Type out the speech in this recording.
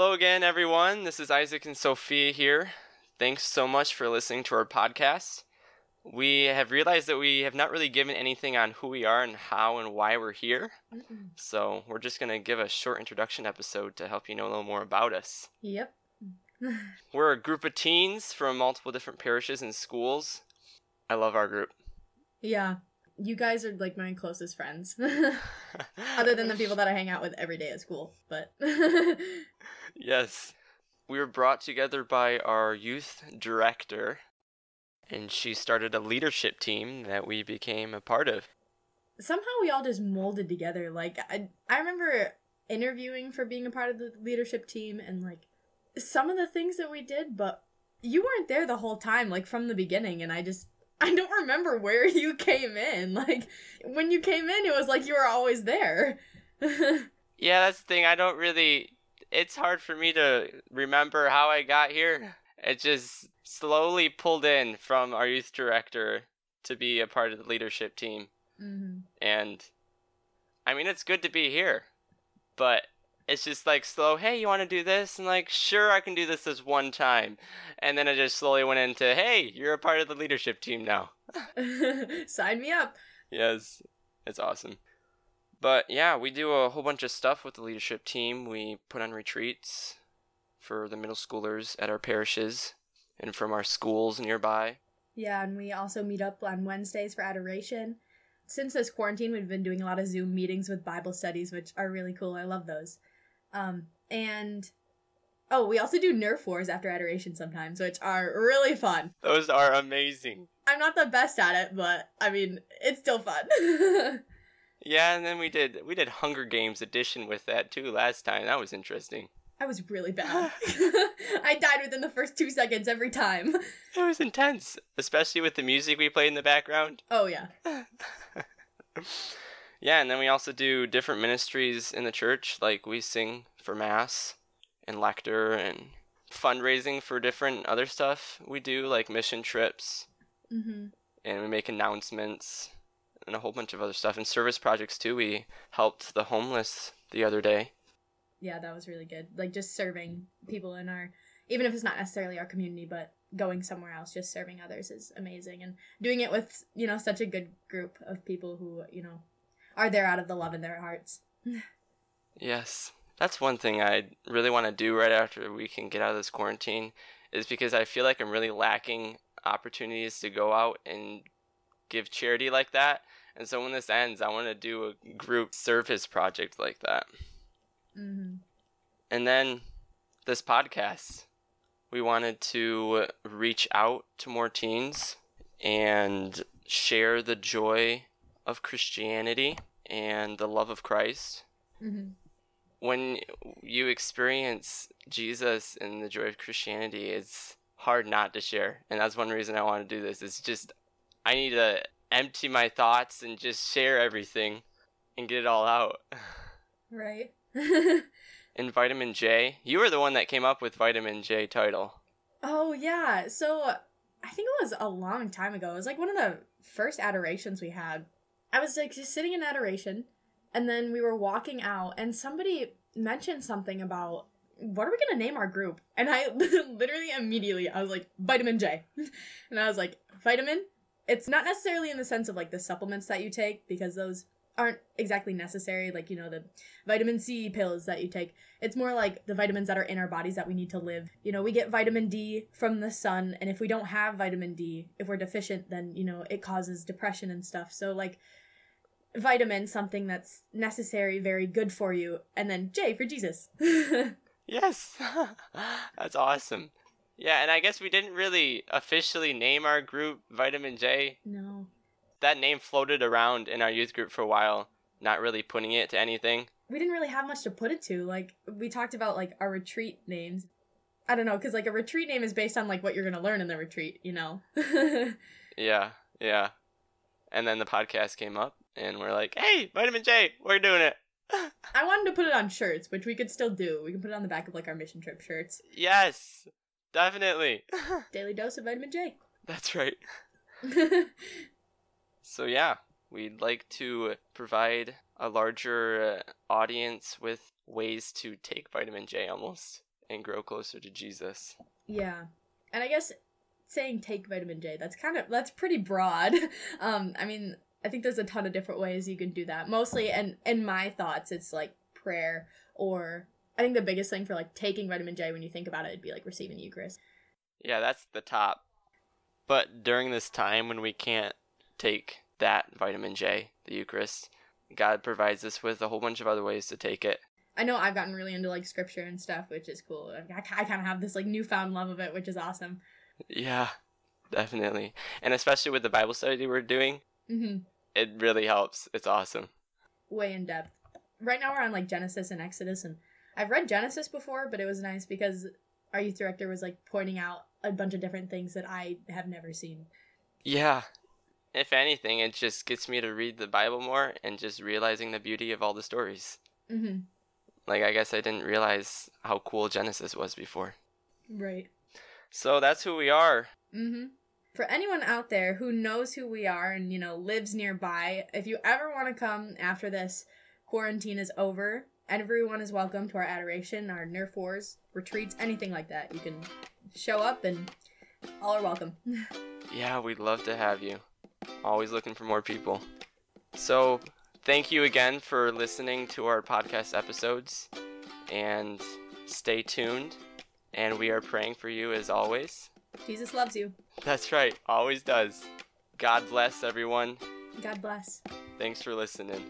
Hello again, everyone. This is Isaac and Sophia here. Thanks so much for listening to our podcast. We have realized that we have not really given anything on who we are and how and why we're here. Mm-mm. So we're just going to give a short introduction episode to help you know a little more about us. Yep. We're a group of teens from multiple different parishes and schools. I love our group. yeah. You guys are like my closest friends. Other than the people that I hang out with every day at school. But Yes. We were brought together by our youth director, and she started a leadership team that we became a part of. somehow we all just molded together. Like I I remember interviewing for being a part of the leadership team and like some of the things that we did, but you weren't there the whole time, like from the beginning, and I just I don't remember where you came in. Like when you came in, it was like you were always there. Yeah, that's the thing. I don't really. It's hard for me to remember how I got here. It just slowly pulled in from our youth director to be a part of the leadership team. hmm And I mean, it's good to be here, but it's just like slow. Hey, you want to do this? And like, sure, I can do this this one time. And then it just slowly went into, hey, you're a part of the leadership team now. Sign me up. Yes, it's awesome. But yeah, we do a whole bunch of stuff with the leadership team. We put on retreats for the middle schoolers at our parishes and from our schools nearby. Yeah, and we also meet up on Wednesdays for adoration. Since this quarantine, we've been doing a lot of Zoom meetings with Bible studies, which are really cool. I love those. Um, and oh, we also do Nerf wars after adoration sometimes, which are really fun. Those are amazing. I'm not the best at it, but I mean, it's still fun. Yeah, and then we did we did Hunger Games edition with that too last time. That was interesting. I was really bad. I died within the first two seconds every time. It was intense, especially with the music we played in the background. Oh yeah. Yeah, and then we also do different ministries in the church, like we sing for mass and lector and fundraising for different other stuff we do, like mission trips, hmm and we make announcements and a whole bunch of other stuff and service projects too. We helped the homeless the other day. Yeah, that was really good. Like just serving people in our, even if it's not necessarily our community, but going somewhere else, just serving others is amazing. And doing it with, you know, such a good group of people who, you know, are there out of the love in their hearts. Yes, that's one thing I really want to do right after we can get out of this quarantine, is because I feel like I'm really lacking opportunities to go out and give charity like that. And so when this ends, I want to do a group service project like that. hmm And then this podcast, we wanted to reach out to more teens and share the joy of Christianity and the love of Christ hmm when you experience Jesus and the joy of Christianity, it's hard not to share. And that's one reason I want to do this. It's just I need to empty my thoughts and just share everything and get it all out. Right. And Vitamin J, you were the one that came up with Vitamin J title. oh yeah. So I think it was a long time ago. It was like one of the first adorations we had. I was like just sitting in adoration, and then we were walking out, and somebody mentioned something about what are we gonna name our group? And I literally immediately I was like vitamin J, and I was like vitamin. It's not necessarily in the sense of like the supplements that you take because those aren't exactly necessary. Like you know the vitamin C pills that you take. It's more like the vitamins that are in our bodies that we need to live. You know we get vitamin D from the sun, and if we don't have vitamin D, if we're deficient, then you know it causes depression and stuff. So like vitamin something that's necessary very good for you and then j for jesus Yes. That's awesome. Yeah, and I guess we didn't really officially name our group Vitamin J. no That name floated around in our youth group for a while, not really putting it to anything. we didn't really have much to put it to like we talked about like our retreat names i don't know because like a retreat name is based on like what you're gonna learn in the retreat you know Yeah, yeah. And then the podcast came up, and we're like, hey, Vitamin J, we're doing it. i wanted to put it on shirts which we could still do we can put it on the back of like our mission trip shirts yes, definitely. daily dose of vitamin j That's right. So, yeah, we'd like to provide a larger uh, audience with ways to take vitamin J almost and grow closer to Jesus. Yeah. And I guess saying take vitamin J, that's kind of that's pretty broad. um I mean, I think there's a ton of different ways you can do that. Mostly and in my thoughts it's like prayer or I think the biggest thing for like taking vitamin J when you think about it would be like receiving the Eucharist. Yeah, that's the top. But during this time when we can't take that vitamin J, the Eucharist, God provides us with a whole bunch of other ways to take it. I know I've gotten really into like scripture and stuff, which is cool. I, I kind of have this like newfound love of it, which is awesome. Yeah, definitely. And especially with the Bible study we're doing, hmm it really helps. It's awesome. Way in depth. Right now we're on like Genesis and Exodus, and I've read Genesis before, but it was nice because our youth director was like pointing out a bunch of different things that I have never seen. Yeah. If anything, it just gets me to read the Bible more and just realizing the beauty of all the stories. hmm Like, I guess I didn't realize how cool Genesis was before. Right. So that's who we are. hmm For anyone out there who knows who we are and, you know, lives nearby, if you ever want to come after this quarantine is over, everyone is welcome to our adoration, our Nerf Wars, retreats, anything like that. You can show up and all are welcome. Yeah, we'd love to have you. Always looking for more people. So, thank you again for listening to our podcast episodes. And stay tuned. And we are praying for you as always. Jesus loves you. That's right, always does. God bless everyone. God bless. Thanks for listening.